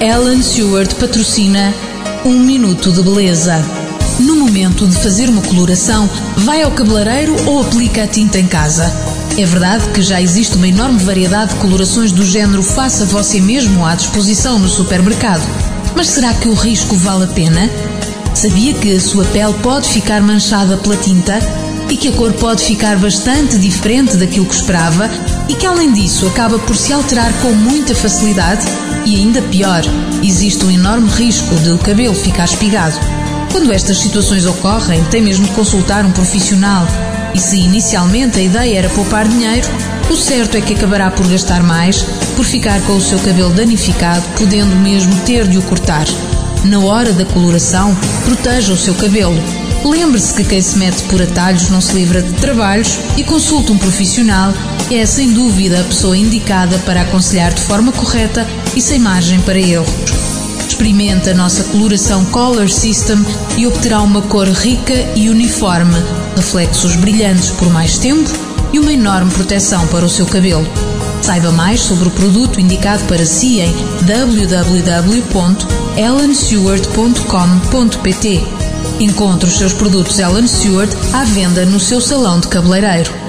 Ellen Stewart patrocina Um Minuto de Beleza. No momento de fazer uma coloração, vai ao cabeleireiro ou aplica a tinta em casa? É verdade que já existe uma enorme variedade de colorações do género faça você mesmo à disposição no supermercado. Mas será que o risco vale a pena? Sabia que a sua pele pode ficar manchada pela tinta? E que a cor pode ficar bastante diferente daquilo que esperava? E que além disso acaba por se alterar com muita facilidade? E ainda pior, existe um enorme risco de o cabelo ficar espigado. Quando estas situações ocorrem, tem mesmo de consultar um profissional. E se inicialmente a ideia era poupar dinheiro, o certo é que acabará por gastar mais, por ficar com o seu cabelo danificado, podendo mesmo ter de o cortar. Na hora da coloração, proteja o seu cabelo. Lembre-se que quem se mete por atalhos não se livra de trabalhos e consulte um profissional. É sem dúvida a pessoa indicada para aconselhar de forma correta e sem margem para erros. Experimente a nossa coloração Color System e obterá uma cor rica e uniforme, reflexos brilhantes por mais tempo e uma enorme proteção para o seu cabelo. Saiba mais sobre o produto indicado para si em www.ellenstewart.com.pt. Encontre os seus produtos Ellen Stewart à venda no seu salão de cabeleireiro.